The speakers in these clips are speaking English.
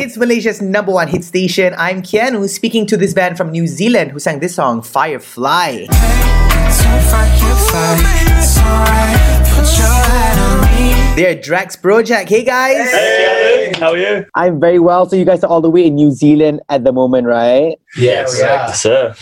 It's Malaysia's number one hit station. I'm Keanu speaking to this band from New Zealand who sang this song, Firefly. They're Drax Project. Hey guys! Hey, how are you? I'm very well. So you guys are all the way in New Zealand at the moment, right? Yes, oh, Yeah. sir.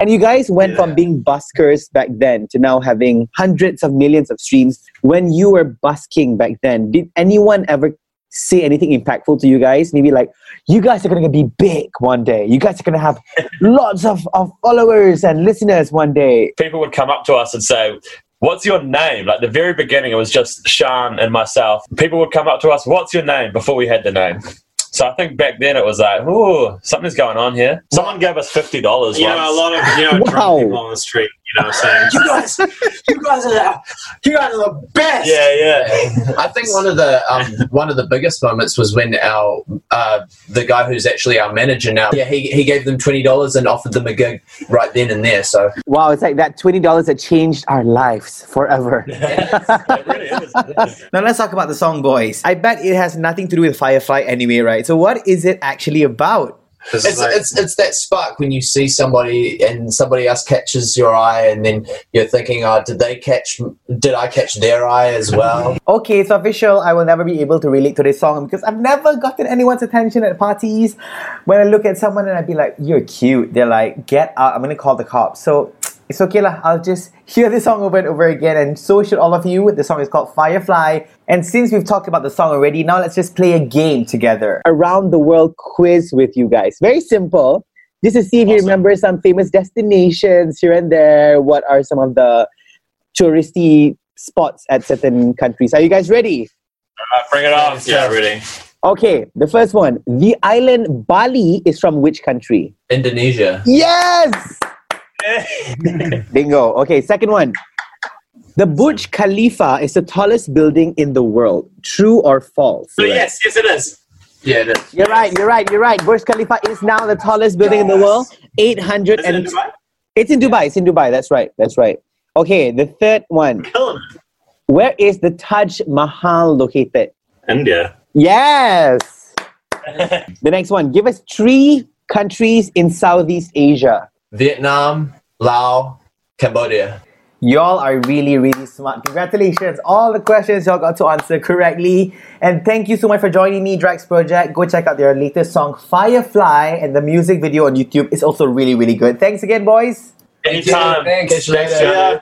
And you guys went from being buskers back then to now having hundreds of millions of streams. When you were busking back then, did anyone ever say anything impactful to you guys? Maybe like, you guys are going to be big one day. You guys are going to have lots of, of followers and listeners one day. People would come up to us and say, What's your name? Like the very beginning, it was just Shaan and myself. People would come up to us, What's your name? before we had the name. So I think back then it was like, oh, something's going on here. Someone gave us fifty dollars. You know, a lot of you know Wow. drunk people on the street. You know, saying, "You guys, you guys are, the, you guys are the best." Yeah, yeah. I think one of the um, one of the biggest moments was when our uh, the guy who's actually our manager now. Yeah, he, he gave them twenty dollars and offered them a gig right then and there. So Wow, it's like that $20 that changed our lives forever. really is. It is. Now let's talk about the song, boys. I bet it has nothing to do with Firefly anyway, right? So what is it actually about? It's it's, like- it's it's that spark when you see somebody and somebody else catches your eye, and then you're thinking, "Oh, did they catch? Did I catch their eye as well?" Okay, it's official. I will never be able to relate to this song because I've never gotten anyone's attention at parties. When I look at someone and I'd be like, "You're cute," they're like, "Get out! I'm gonna call the cops." So it's okay lah. I'll just hear this song over and over again, and so should all of you. The song is called Firefly, and since we've talked about the song already, now let's just play a game together. around the world quiz with you guys. Very simple. Just to see if you Awesome. remember some famous destinations here and there. What are some of the touristy spots at certain countries? Are you guys ready? Alright, bring it on. Yeah, really. Okay, the first one. The island Bali is from which country? Indonesia. Yes! Bingo. Okay, second one. The Burj Khalifa is the tallest building in the world. True or false? So yes, yes, it is. Yeah, it is. You're right, you're right, you're right. Burj Khalifa is now the tallest building in the world. 800 Is it in and Dubai? It's in Dubai. It's in Dubai. That's right. That's right. Okay, the third one. Where is the Taj Mahal located? India. Yes. the next one. Give us three countries in Southeast Asia. Vietnam, Laos, Cambodia. Y'all are really, really smart. Congratulations. All the questions y'all got to answer correctly. And thank you so much for joining me, Drax Project. Go check out their latest song, Firefly, and the music video on YouTube is also really, really good. Thanks again, boys. Anytime. Thanks. Catch you later. Thanks, Johnny.